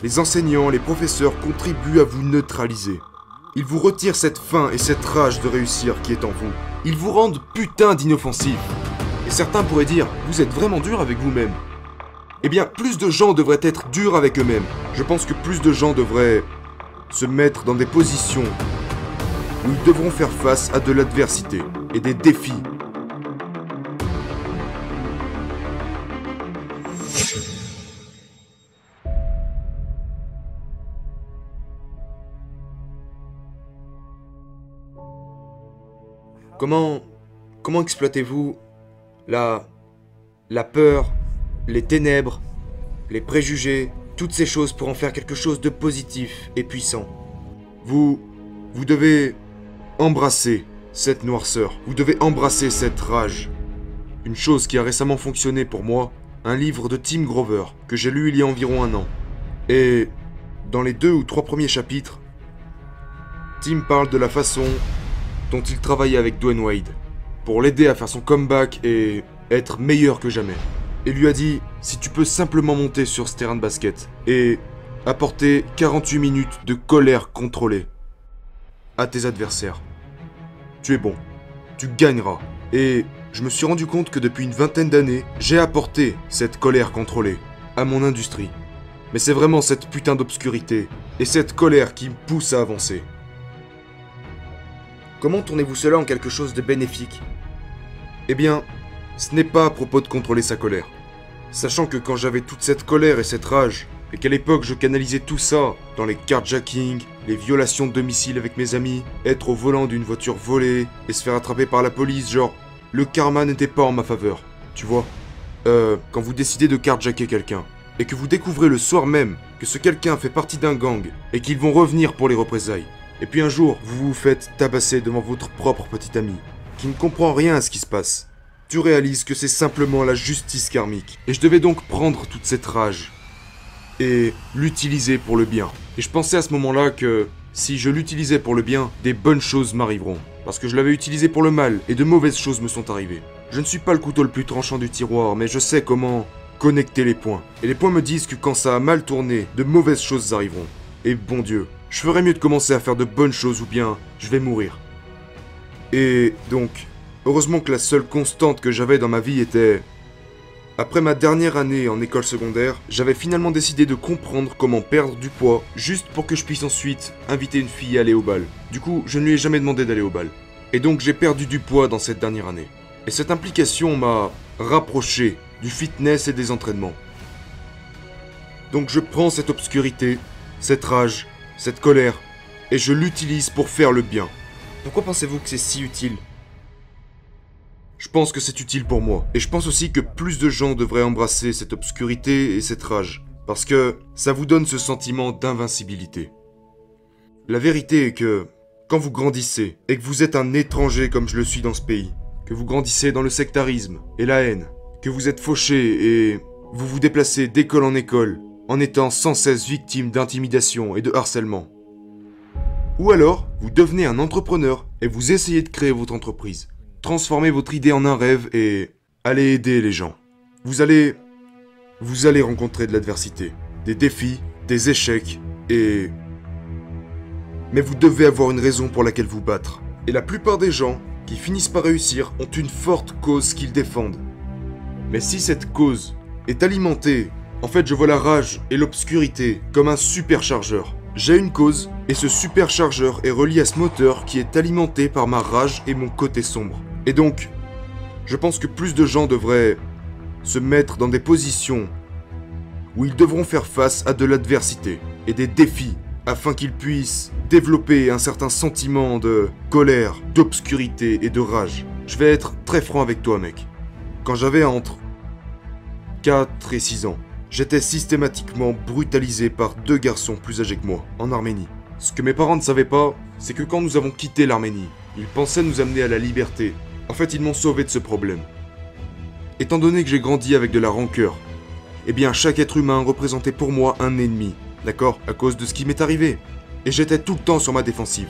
les enseignants, les professeurs contribuent à vous neutraliser. Ils vous retirent cette faim et cette rage de réussir qui est en vous. Ils vous rendent putain d'inoffensifs. Et certains pourraient dire, vous êtes vraiment dur avec vous-même. Eh bien, plus de gens devraient être durs avec eux-mêmes. Je pense que plus de gens devraient se mettre dans des positions où ils devront faire face à de l'adversité et des défis. Comment comment exploitez-vous la la peur, les ténèbres, les préjugés, toutes ces choses pour en faire quelque chose de positif et puissant? Vous vous devez embrasser cette noirceur. Vous devez embrasser cette rage. Une chose qui a récemment fonctionné pour moi, un livre de Tim Grover que j'ai lu il y a environ un an. Et dans les deux ou trois premiers chapitres, Tim parle de la façon dont il travaillait avec Dwayne Wade pour l'aider à faire son comeback et être meilleur que jamais. Et lui a dit si tu peux simplement monter sur ce terrain de basket et apporter 48 minutes de colère contrôlée à tes adversaires, tu es bon, tu gagneras. Et je me suis rendu compte que depuis une vingtaine d'années, j'ai apporté cette colère contrôlée à mon industrie. Mais c'est vraiment cette putain d'obscurité et cette colère qui me pousse à avancer. Comment tournez-vous cela en quelque chose de bénéfique? Eh bien, ce n'est pas à propos de contrôler sa colère. Sachant que quand j'avais toute cette colère et cette rage, et qu'à l'époque je canalisais tout ça dans les carjackings, les violations de domicile avec mes amis, être au volant d'une voiture volée et se faire attraper par la police, genre, le karma n'était pas en ma faveur, tu vois? Euh, quand vous décidez de carjacker quelqu'un, et que vous découvrez le soir même que ce quelqu'un fait partie d'un gang, et qu'ils vont revenir pour les représailles, et puis un jour vous vous faites tabasser devant votre propre petit ami, qui ne comprend rien à ce qui se passe, tu réalises que c'est simplement la justice karmique. Et je devais donc prendre toute cette rage, et l'utiliser pour le bien. Et je pensais à ce moment-là que si je l'utilisais pour le bien, des bonnes choses m'arriveront. Parce que je l'avais utilisé pour le mal, et de mauvaises choses me sont arrivées. Je ne suis pas le couteau le plus tranchant du tiroir, mais je sais comment connecter les points. Et les points me disent que quand ça a mal tourné, de mauvaises choses arriveront. Et bon Dieu, je ferais mieux de commencer à faire de bonnes choses ou bien je vais mourir. Et donc, heureusement que la seule constante que j'avais dans ma vie était après ma dernière année en école secondaire, j'avais finalement décidé de comprendre comment perdre du poids, juste pour que je puisse ensuite inviter une fille à aller au bal. Du coup, je ne lui ai jamais demandé d'aller au bal. Et donc j'ai perdu du poids dans cette dernière année. Et cette implication m'a rapproché du fitness et des entraînements. Donc je prends cette obscurité, cette rage, cette colère, et je l'utilise pour faire le bien. Pourquoi pensez-vous que c'est si utile? Je pense que c'est utile pour moi. Et je pense aussi que plus de gens devraient embrasser cette obscurité et cette rage. Parce que ça vous donne ce sentiment d'invincibilité. La vérité est que, quand vous grandissez, et que vous êtes un étranger comme je le suis dans ce pays, que vous grandissez dans le sectarisme et la haine, que vous êtes fauché et vous vous déplacez d'école en école, en étant sans cesse victime d'intimidation et de harcèlement. Ou alors, vous devenez un entrepreneur et vous essayez de créer votre entreprise transformez votre idée en un rêve et allez aider les gens. Vous allez... Vous allez rencontrer de l'adversité, des défis, des échecs et... Mais vous devez avoir une raison pour laquelle vous battre. Et la plupart des gens qui finissent par réussir ont une forte cause qu'ils défendent. Mais si cette cause est alimentée, en fait je vois la rage et l'obscurité comme un superchargeur. J'ai une cause, et ce superchargeur est relié à ce moteur qui est alimenté par ma rage et mon côté sombre. Et donc, je pense que plus de gens devraient se mettre dans des positions où ils devront faire face à de l'adversité et des défis afin qu'ils puissent développer un certain sentiment de colère, d'obscurité et de rage. Je vais être très franc avec toi mec. Quand j'avais entre 4 et 6 ans, j'étais systématiquement brutalisé par deux garçons plus âgés que moi, en Arménie. Ce que mes parents ne savaient pas, c'est que quand nous avons quitté l'Arménie, ils pensaient nous amener à la liberté en fait, ils m'ont sauvé de ce problème. Étant donné que j'ai grandi avec de la rancœur, eh bien chaque être humain représentait pour moi un ennemi, d'accord À cause de ce qui m'est arrivé. Et j'étais tout le temps sur ma défensive.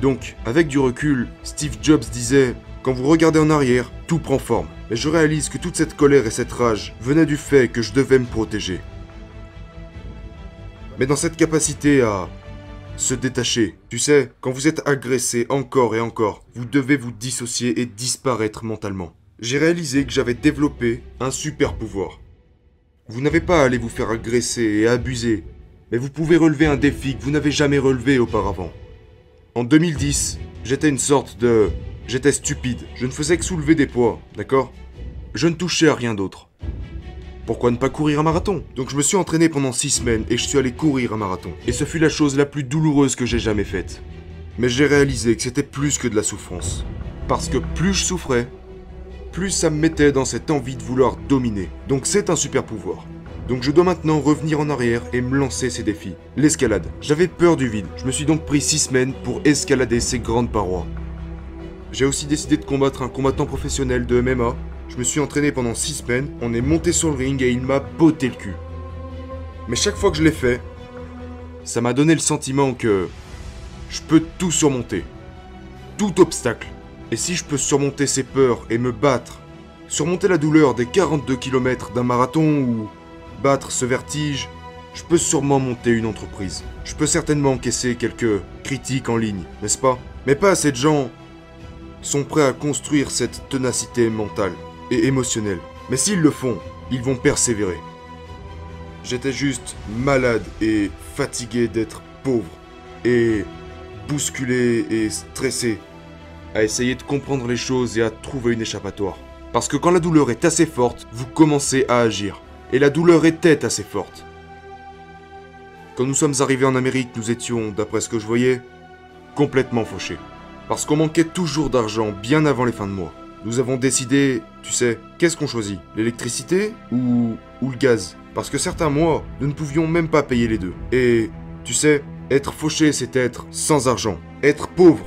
Donc, avec du recul, Steve Jobs disait Quand vous regardez en arrière, tout prend forme. Mais je réalise que toute cette colère et cette rage venaient du fait que je devais me protéger. mais dans cette capacité à se détacher. Tu sais, quand vous êtes agressé encore et encore, vous devez vous dissocier et disparaître mentalement. J'ai réalisé que j'avais développé un super pouvoir. Vous n'avez pas à aller vous faire agresser et abuser, mais vous pouvez relever un défi que vous n'avez jamais relevé auparavant. En 2010, j'étais une sorte de... J'étais stupide. Je ne faisais que soulever des poids, d'accord? Je ne touchais à rien d'autre. Pourquoi ne pas courir un marathon? Donc je me suis entraîné pendant 6 semaines et je suis allé courir un marathon. Et ce fut la chose la plus douloureuse que j'ai jamais faite. Mais j'ai réalisé que c'était plus que de la souffrance. Parce que plus je souffrais, plus ça me mettait dans cette envie de vouloir dominer. Donc c'est un super pouvoir. Donc je dois maintenant revenir en arrière et me lancer ces défis. L'escalade. J'avais peur du vide. Je me suis donc pris 6 semaines pour escalader ces grandes parois. J'ai aussi décidé de combattre un combattant professionnel de MMA je me suis entraîné pendant 6 semaines, on est monté sur le ring et il m'a botté le cul. Mais chaque fois que je l'ai fait, ça m'a donné le sentiment que je peux tout surmonter. Tout obstacle. Et si je peux surmonter ces peurs et me battre, surmonter la douleur des 42 km d'un marathon ou battre ce vertige, je peux sûrement monter une entreprise. Je peux certainement encaisser quelques critiques en ligne, n'est-ce pas? Mais pas assez de gens sont prêts à construire cette ténacité mentale et émotionnel. Mais s'ils le font, ils vont persévérer. J'étais juste malade et fatigué d'être pauvre et bousculé et stressé à essayer de comprendre les choses et à trouver une échappatoire. Parce que quand la douleur est assez forte, vous commencez à agir. Et la douleur était assez forte. Quand nous sommes arrivés en Amérique, nous étions, d'après ce que je voyais, complètement fauchés. Parce qu'on manquait toujours d'argent bien avant les fins de mois. Nous avons décidé, tu sais, qu'est-ce qu'on choisit L'électricité ou, le gaz? Parce que certains mois, nous ne pouvions même pas payer les deux. Et, tu sais, être fauché, c'est être sans argent. Être pauvre,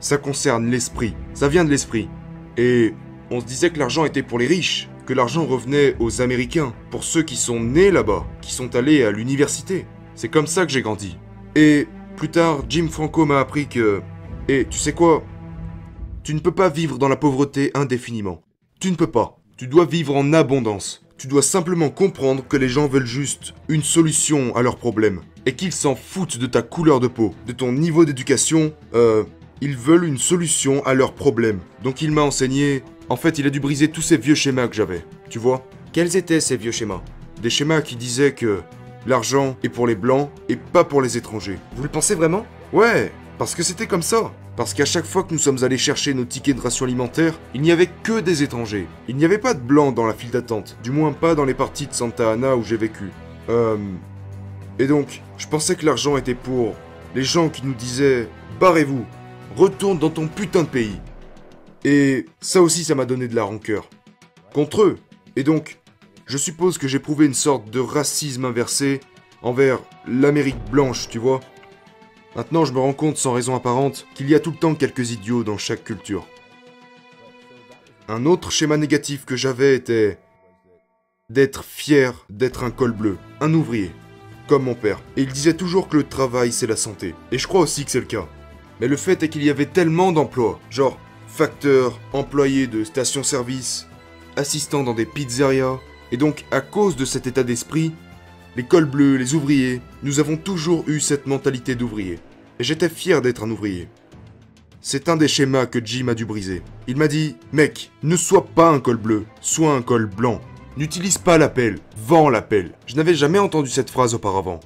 ça concerne l'esprit. Ça vient de l'esprit. Et on se disait que l'argent était pour les riches, que l'argent revenait aux Américains, pour ceux qui sont nés là-bas, qui sont allés à l'université. C'est comme ça que j'ai grandi. Et plus tard, Jim Franco m'a appris que... Et tu sais quoi? Tu ne peux pas vivre dans la pauvreté indéfiniment. Tu ne peux pas. Tu dois vivre en abondance. Tu dois simplement comprendre que les gens veulent juste une solution à leurs problèmes. Et qu'ils s'en foutent de ta couleur de peau, de ton niveau d'éducation. Euh... Ils veulent une solution à leurs problèmes. Donc il m'a enseigné... En fait, il a dû briser tous ces vieux schémas que j'avais. Tu vois? Quels étaient ces vieux schémas? Des schémas qui disaient que l'argent est pour les blancs et pas pour les étrangers. Vous le pensez vraiment? Ouais, parce que c'était comme ça. Parce qu'à chaque fois que nous sommes allés chercher nos tickets de ration alimentaire, il n'y avait que des étrangers. Il n'y avait pas de blancs dans la file d'attente, du moins pas dans les parties de Santa Ana où j'ai vécu. Euh... Et donc, je pensais que l'argent était pour les gens qui nous disaient Barrez-vous, retourne dans ton putain de pays. Et ça aussi, ça m'a donné de la rancœur. Contre eux. Et donc, je suppose que j'ai prouvé une sorte de racisme inversé envers l'Amérique blanche, tu vois. Maintenant, je me rends compte sans raison apparente qu'il y a tout le temps quelques idiots dans chaque culture. Un autre schéma négatif que j'avais était d'être fier d'être un col bleu, un ouvrier, comme mon père. Et il disait toujours que le travail c'est la santé. Et je crois aussi que c'est le cas. Mais le fait est qu'il y avait tellement d'emplois, genre facteur, employé de station-service, assistant dans des pizzerias. Et donc, à cause de cet état d'esprit, les cols bleus, les ouvriers, nous avons toujours eu cette mentalité d'ouvrier. Et j'étais fier d'être un ouvrier. C'est un des schémas que Jim a dû briser. Il m'a dit Mec, ne sois pas un col bleu, sois un col blanc. N'utilise pas l'appel, vends l'appel. Je n'avais jamais entendu cette phrase auparavant.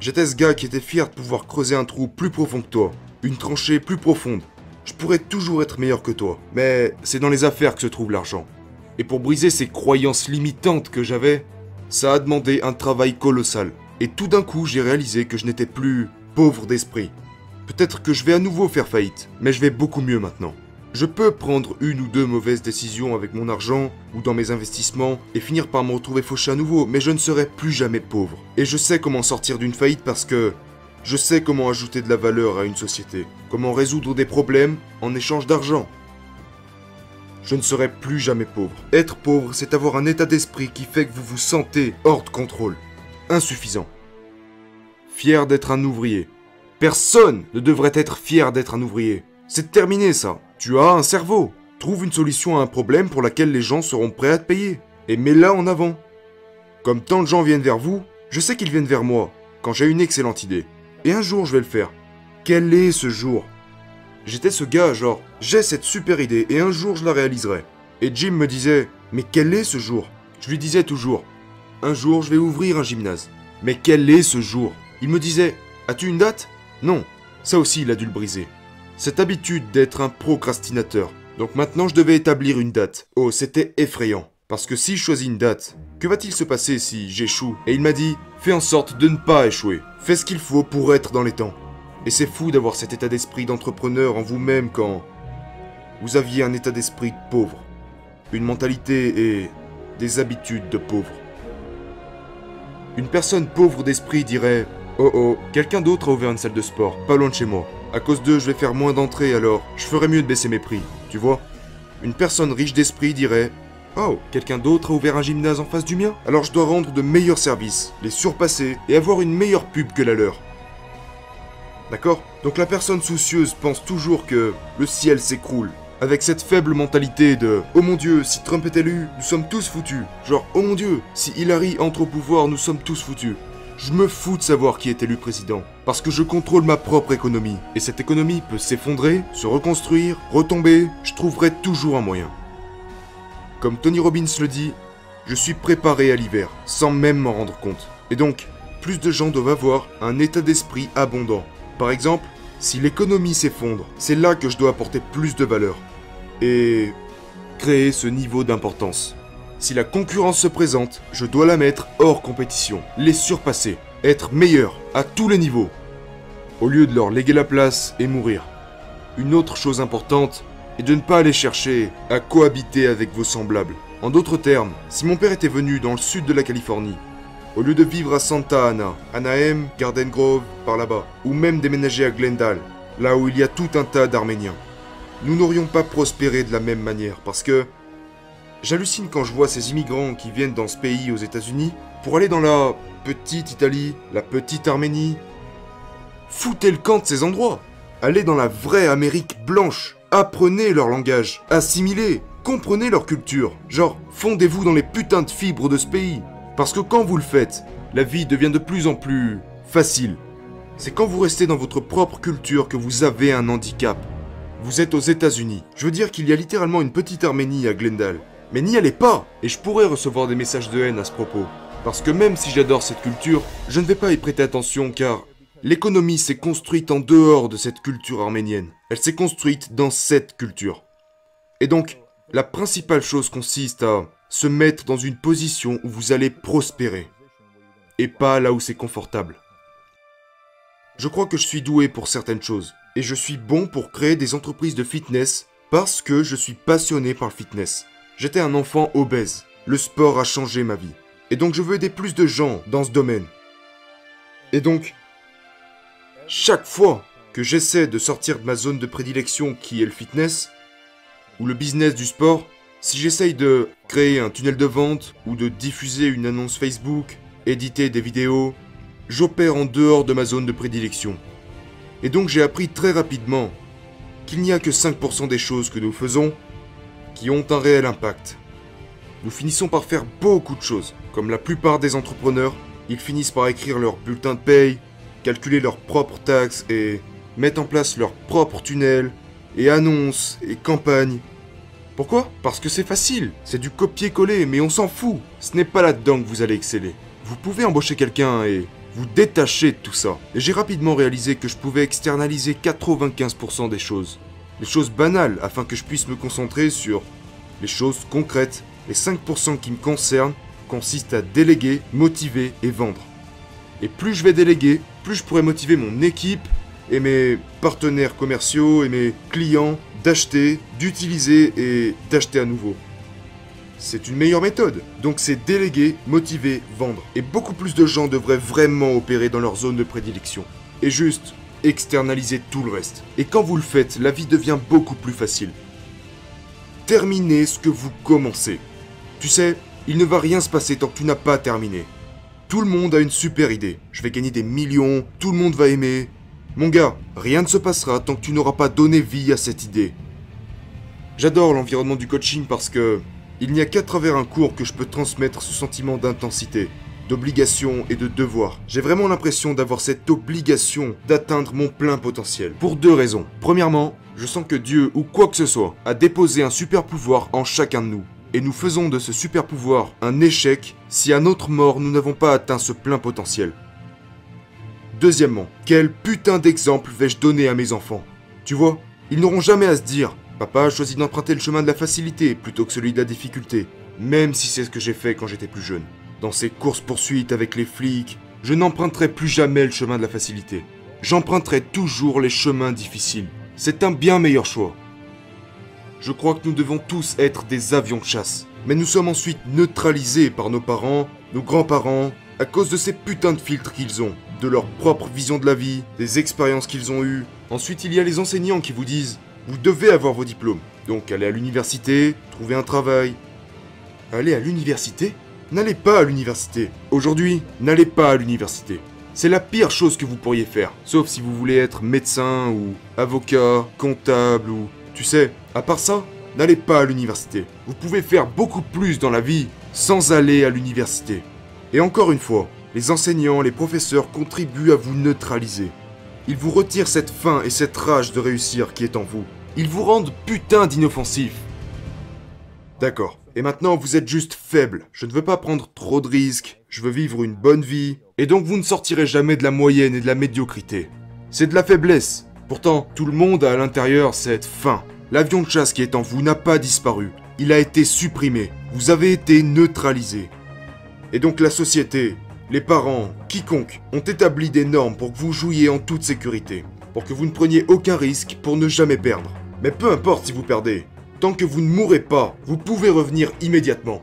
J'étais ce gars qui était fier de pouvoir creuser un trou plus profond que toi, une tranchée plus profonde. Je pourrais toujours être meilleur que toi, mais c'est dans les affaires que se trouve l'argent. Et pour briser ces croyances limitantes que j'avais, ça a demandé un travail colossal. Et tout d'un coup, j'ai réalisé que je n'étais plus pauvre d'esprit. Peut-être que je vais à nouveau faire faillite, mais je vais beaucoup mieux maintenant. Je peux prendre une ou deux mauvaises décisions avec mon argent ou dans mes investissements et finir par me retrouver fauché à nouveau, mais je ne serai plus jamais pauvre. Et je sais comment sortir d'une faillite parce que je sais comment ajouter de la valeur à une société, comment résoudre des problèmes en échange d'argent je ne serai plus jamais pauvre. Être pauvre, c'est avoir un état d'esprit qui fait que vous vous sentez hors de contrôle. Insuffisant. Fier d'être un ouvrier. Personne ne devrait être fier d'être un ouvrier. C'est terminé ça. Tu as un cerveau. Trouve une solution à un problème pour laquelle les gens seront prêts à te payer. Et mets-la en avant. Comme tant de gens viennent vers vous, Je sais qu'ils viennent vers moi quand j'ai une excellente idée. Et un jour, je vais le faire. Quel est ce jour? J'étais ce gars, genre, j'ai cette super idée et un jour je la réaliserai. Et Jim me disait, mais quel est ce jour? Je lui disais toujours, un jour je vais ouvrir un gymnase. Mais quel est ce jour? Il me disait, as-tu une date? Non, ça aussi il a dû le briser. Cette habitude d'être un procrastinateur. Donc maintenant je devais établir une date. Oh, c'était effrayant. Parce que si je choisis une date, que va-t-il se passer si j'échoue? Et il m'a dit, fais en sorte de ne pas échouer. Fais ce qu'il faut pour être dans les temps. Et c'est fou d'avoir cet état d'esprit d'entrepreneur en vous-même quand vous aviez un état d'esprit pauvre, une mentalité et des habitudes de pauvre. Une personne pauvre d'esprit dirait Oh oh, quelqu'un d'autre a ouvert une salle de sport, pas loin de chez moi. À cause d'eux, je vais faire moins d'entrées alors, je ferais mieux de baisser mes prix, tu vois? Une personne riche d'esprit dirait Oh, quelqu'un d'autre a ouvert un gymnase en face du mien Alors je dois rendre de meilleurs services, les surpasser et avoir une meilleure pub que la leur. D'accord Donc la personne soucieuse pense toujours que le ciel s'écroule. Avec cette faible mentalité de Oh mon dieu, si Trump est élu, nous sommes tous foutus. Genre Oh mon dieu, si Hillary entre au pouvoir, nous sommes tous foutus. Je me fous de savoir qui est élu président, parce que je contrôle ma propre économie. Et cette économie peut s'effondrer, se reconstruire, retomber, je trouverai toujours un moyen. Comme Tony Robbins le dit, je suis préparé à l'hiver, sans même m'en rendre compte. Et donc, plus de gens doivent avoir un état d'esprit abondant. Par exemple, si l'économie s'effondre, c'est là que je dois apporter plus de valeur. Et créer ce niveau d'importance. Si la concurrence se présente, je dois la mettre hors compétition, les surpasser, être meilleur à tous les niveaux, au lieu de leur léguer la place et mourir. Une autre chose importante est de ne pas aller chercher à cohabiter avec vos semblables. En d'autres termes, si mon père était venu dans le sud de la Californie au lieu de vivre à Santa Ana, Anaheim, Garden Grove, par là-bas, ou même déménager à Glendale, là où il y a tout un tas d'Arméniens, nous n'aurions pas prospéré de la même manière parce que j'hallucine quand je vois ces immigrants qui viennent dans ce pays aux États-Unis pour aller dans la petite Italie, la petite Arménie. Foutez le camp de ces endroits. Allez dans la vraie Amérique blanche. Apprenez leur langage. Assimilez. Comprenez leur culture. Genre, fondez-vous dans les putains de fibres de ce pays. Parce que quand vous le faites, la vie devient de plus en plus facile. C'est quand vous restez dans votre propre culture que vous avez un handicap. Vous êtes aux États-Unis. Je veux dire qu'il y a littéralement une petite Arménie à Glendale. Mais n'y allez pas Et je pourrais recevoir des messages de haine à ce propos. Parce que même si j'adore cette culture, je ne vais pas y prêter attention car l'économie s'est construite en dehors de cette culture arménienne. Elle s'est construite dans cette culture. Et donc, la principale chose consiste à se mettre dans une position où vous allez prospérer, et pas là où c'est confortable. Je crois que je suis doué pour certaines choses, et je suis bon pour créer des entreprises de fitness parce que je suis passionné par le fitness. J'étais un enfant obèse, le sport a changé ma vie, et donc je veux aider plus de gens dans ce domaine. Et donc, chaque fois que j'essaie de sortir de ma zone de prédilection qui est le fitness, ou le business du sport, si j'essaye de créer un tunnel de vente ou de diffuser une annonce Facebook, éditer des vidéos, j'opère en dehors de ma zone de prédilection. Et donc j'ai appris très rapidement qu'il n'y a que 5% des choses que nous faisons qui ont un réel impact. Nous finissons par faire beaucoup de choses. Comme la plupart des entrepreneurs, ils finissent par écrire leur bulletin de paye, calculer leurs propres taxes et mettre en place leurs propres tunnels et annonces et campagnes pourquoi? Parce que c'est facile, c'est du copier-coller, mais on s'en fout. Ce n'est pas là-dedans que vous allez exceller. Vous pouvez embaucher quelqu'un et vous détacher de tout ça. Et j'ai rapidement réalisé que je pouvais externaliser 95% des choses. Les choses banales afin que je puisse me concentrer sur les choses concrètes. Les 5% qui me concernent consistent à déléguer, motiver et vendre. Et plus je vais déléguer, plus je pourrai motiver mon équipe et mes partenaires commerciaux et mes clients d'acheter, d'utiliser et d'acheter à nouveau. C'est une meilleure méthode. Donc c'est déléguer, motiver, vendre. Et beaucoup plus de gens devraient vraiment opérer dans leur zone de prédilection. Et juste externaliser tout le reste. Et quand vous le faites, la vie devient beaucoup plus facile. Terminez ce que vous commencez. Tu sais, il ne va rien se passer tant que tu n'as pas terminé. Tout le monde a une super idée. Je vais gagner des millions, tout le monde va aimer, mon gars, rien ne se passera tant que tu n'auras pas donné vie à cette idée. J'adore l'environnement du coaching parce que il n'y a qu'à travers un cours que je peux transmettre ce sentiment d'intensité. d'obligation et de devoir. J'ai vraiment l'impression d'avoir cette obligation d'atteindre mon plein potentiel. Pour deux raisons. Premièrement, je sens que Dieu ou quoi que ce soit a déposé un super pouvoir en chacun de nous. Et nous faisons de ce super pouvoir un échec si à notre mort nous n'avons pas atteint ce plein potentiel. Deuxièmement, quel putain d'exemple vais-je donner à mes enfants? Tu vois, ils n'auront jamais à se dire Papa a choisi d'emprunter le chemin de la facilité plutôt que celui de la difficulté, même si c'est ce que j'ai fait quand j'étais plus jeune. Dans ces courses-poursuites avec les flics, je n'emprunterai plus jamais le chemin de la facilité. J'emprunterai toujours les chemins difficiles. C'est un bien meilleur choix. Je crois que nous devons tous être des avions de chasse. Mais nous sommes ensuite neutralisés par nos parents, nos grands-parents, à cause de ces putains de filtres qu'ils ont, de leur propre vision de la vie, des expériences qu'ils ont eues. Ensuite, il y a les enseignants qui vous disent Vous devez avoir vos diplômes. Donc allez à l'université, trouvez un travail. Allez à l'université? N'allez pas à l'université. Aujourd'hui, n'allez pas à l'université. C'est la pire chose que vous pourriez faire, sauf si vous voulez être médecin ou avocat, comptable ou... Tu sais, à part ça, n'allez pas à l'université. Vous pouvez faire beaucoup plus dans la vie sans aller à l'université. Et encore une fois, les enseignants, les professeurs contribuent à vous neutraliser. Ils vous retirent cette faim et cette rage de réussir qui est en vous. Ils vous rendent putain d'inoffensifs. D'accord. Et maintenant, vous êtes juste faible. Je ne veux pas prendre trop de risques. Je veux vivre une bonne vie. Et donc, vous ne sortirez jamais de la moyenne et de la médiocrité. C'est de la faiblesse. Pourtant, tout le monde a à l'intérieur cette faim. L'avion de chasse qui est en vous n'a pas disparu. Il a été supprimé. Vous avez été neutralisé. Et donc la société, les parents, quiconque, ont établi des normes pour que vous jouiez en toute sécurité. Pour que vous ne preniez aucun risque pour ne jamais perdre. Mais peu importe si vous perdez. Tant que vous ne mourrez pas, vous pouvez revenir immédiatement.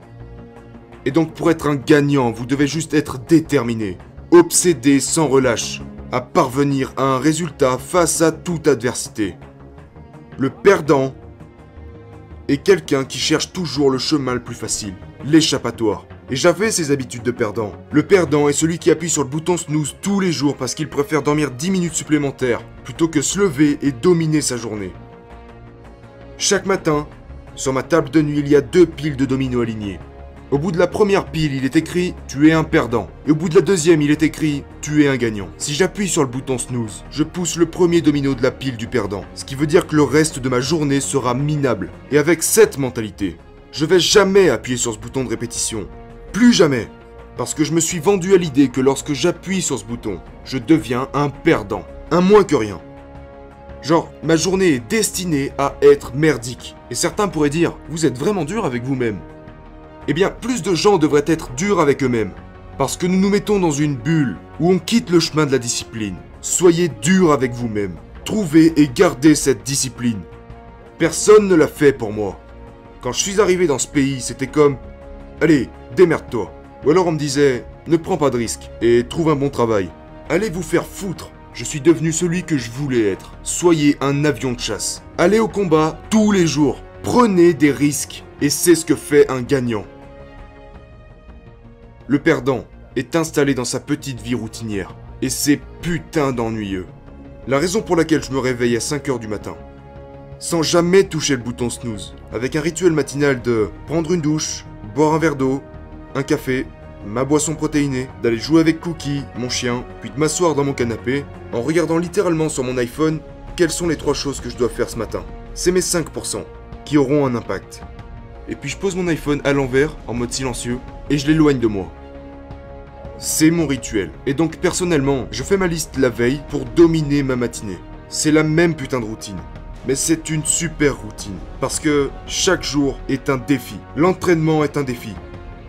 Et donc pour être un gagnant, vous devez juste être déterminé, obsédé sans relâche, à parvenir à un résultat face à toute adversité. Le perdant est quelqu'un qui cherche toujours le chemin le plus facile, l'échappatoire. Et j'avais ces habitudes de perdant. Le perdant est celui qui appuie sur le bouton snooze tous les jours parce qu'il préfère dormir 10 minutes supplémentaires plutôt que se lever et dominer sa journée. Chaque matin, sur ma table de nuit, il y a deux piles de dominos alignées. Au bout de la première pile, il est écrit Tu es un perdant. Et au bout de la deuxième, il est écrit Tu es un gagnant. Si j'appuie sur le bouton snooze, je pousse le premier domino de la pile du perdant. Ce qui veut dire que le reste de ma journée sera minable. Et avec cette mentalité, je vais jamais appuyer sur ce bouton de répétition. Plus jamais. Parce que je me suis vendu à l'idée que lorsque j'appuie sur ce bouton, je deviens un perdant. Un moins que rien. Genre, ma journée est destinée à être merdique. Et certains pourraient dire, vous êtes vraiment dur avec vous-même. Eh bien, plus de gens devraient être durs avec eux-mêmes. Parce que nous nous mettons dans une bulle où on quitte le chemin de la discipline. Soyez dur avec vous-même. Trouvez et gardez cette discipline. Personne ne l'a fait pour moi. Quand je suis arrivé dans ce pays, c'était comme Allez, démerde-toi. Ou alors on me disait Ne prends pas de risques et trouve un bon travail. Allez vous faire foutre. Je suis devenu celui que je voulais être. Soyez un avion de chasse. Allez au combat tous les jours. Prenez des risques. Et c'est ce que fait un gagnant. Le perdant est installé dans sa petite vie routinière. Et c'est putain d'ennuyeux. La raison pour laquelle je me réveille à 5h du matin. Sans jamais toucher le bouton snooze. Avec un rituel matinal de prendre une douche, boire un verre d'eau, un café, ma boisson protéinée, d'aller jouer avec Cookie, mon chien, puis de m'asseoir dans mon canapé, en regardant littéralement sur mon iPhone quelles sont les trois choses que je dois faire ce matin. C'est mes 5% qui auront un impact. Et puis je pose mon iPhone à l'envers, en mode silencieux, et je l'éloigne de moi. C'est mon rituel. Et donc personnellement, je fais ma liste la veille pour dominer ma matinée. C'est la même putain de routine. Mais c'est une super routine. Parce que chaque jour est un défi. L'entraînement est un défi.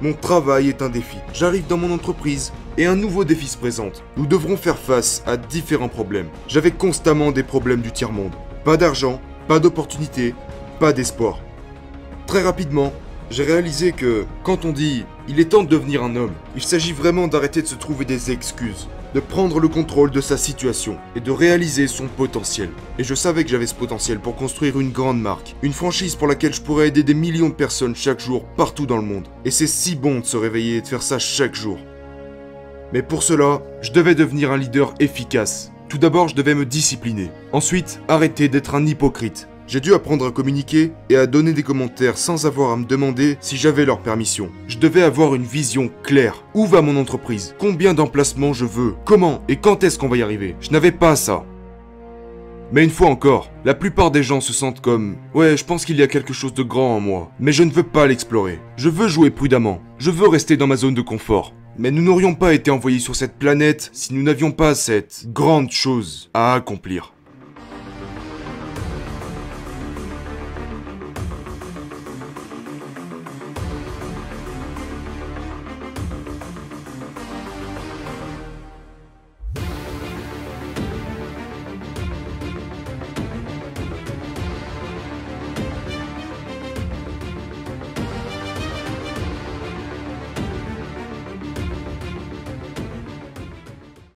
Mon travail est un défi. J'arrive dans mon entreprise et un nouveau défi se présente. Nous devrons faire face à différents problèmes. J'avais constamment des problèmes du tiers-monde. Pas d'argent, pas d'opportunités, pas d'espoir. Très rapidement, j'ai réalisé que quand on dit il est temps de devenir un homme, il s'agit vraiment d'arrêter de se trouver des excuses, de prendre le contrôle de sa situation et de réaliser son potentiel. Et je savais que j'avais ce potentiel pour construire une grande marque, une franchise pour laquelle je pourrais aider des millions de personnes chaque jour partout dans le monde. Et c'est si bon de se réveiller et de faire ça chaque jour. Mais pour cela, je devais devenir un leader efficace. Tout d'abord, je devais me discipliner. Ensuite, arrêter d'être un hypocrite. J'ai dû apprendre à communiquer et à donner des commentaires sans avoir à me demander si j'avais leur permission. Je devais avoir une vision claire. Où va mon entreprise? Combien d'emplacements je veux? Comment Et quand est-ce qu'on va y arriver? Je n'avais pas ça. Mais une fois encore, la plupart des gens se sentent comme Ouais, je pense qu'il y a quelque chose de grand en moi, mais je ne veux pas l'explorer. Je veux jouer prudemment. Je veux rester dans ma zone de confort. Mais nous n'aurions pas été envoyés sur cette planète si nous n'avions pas cette grande chose à accomplir.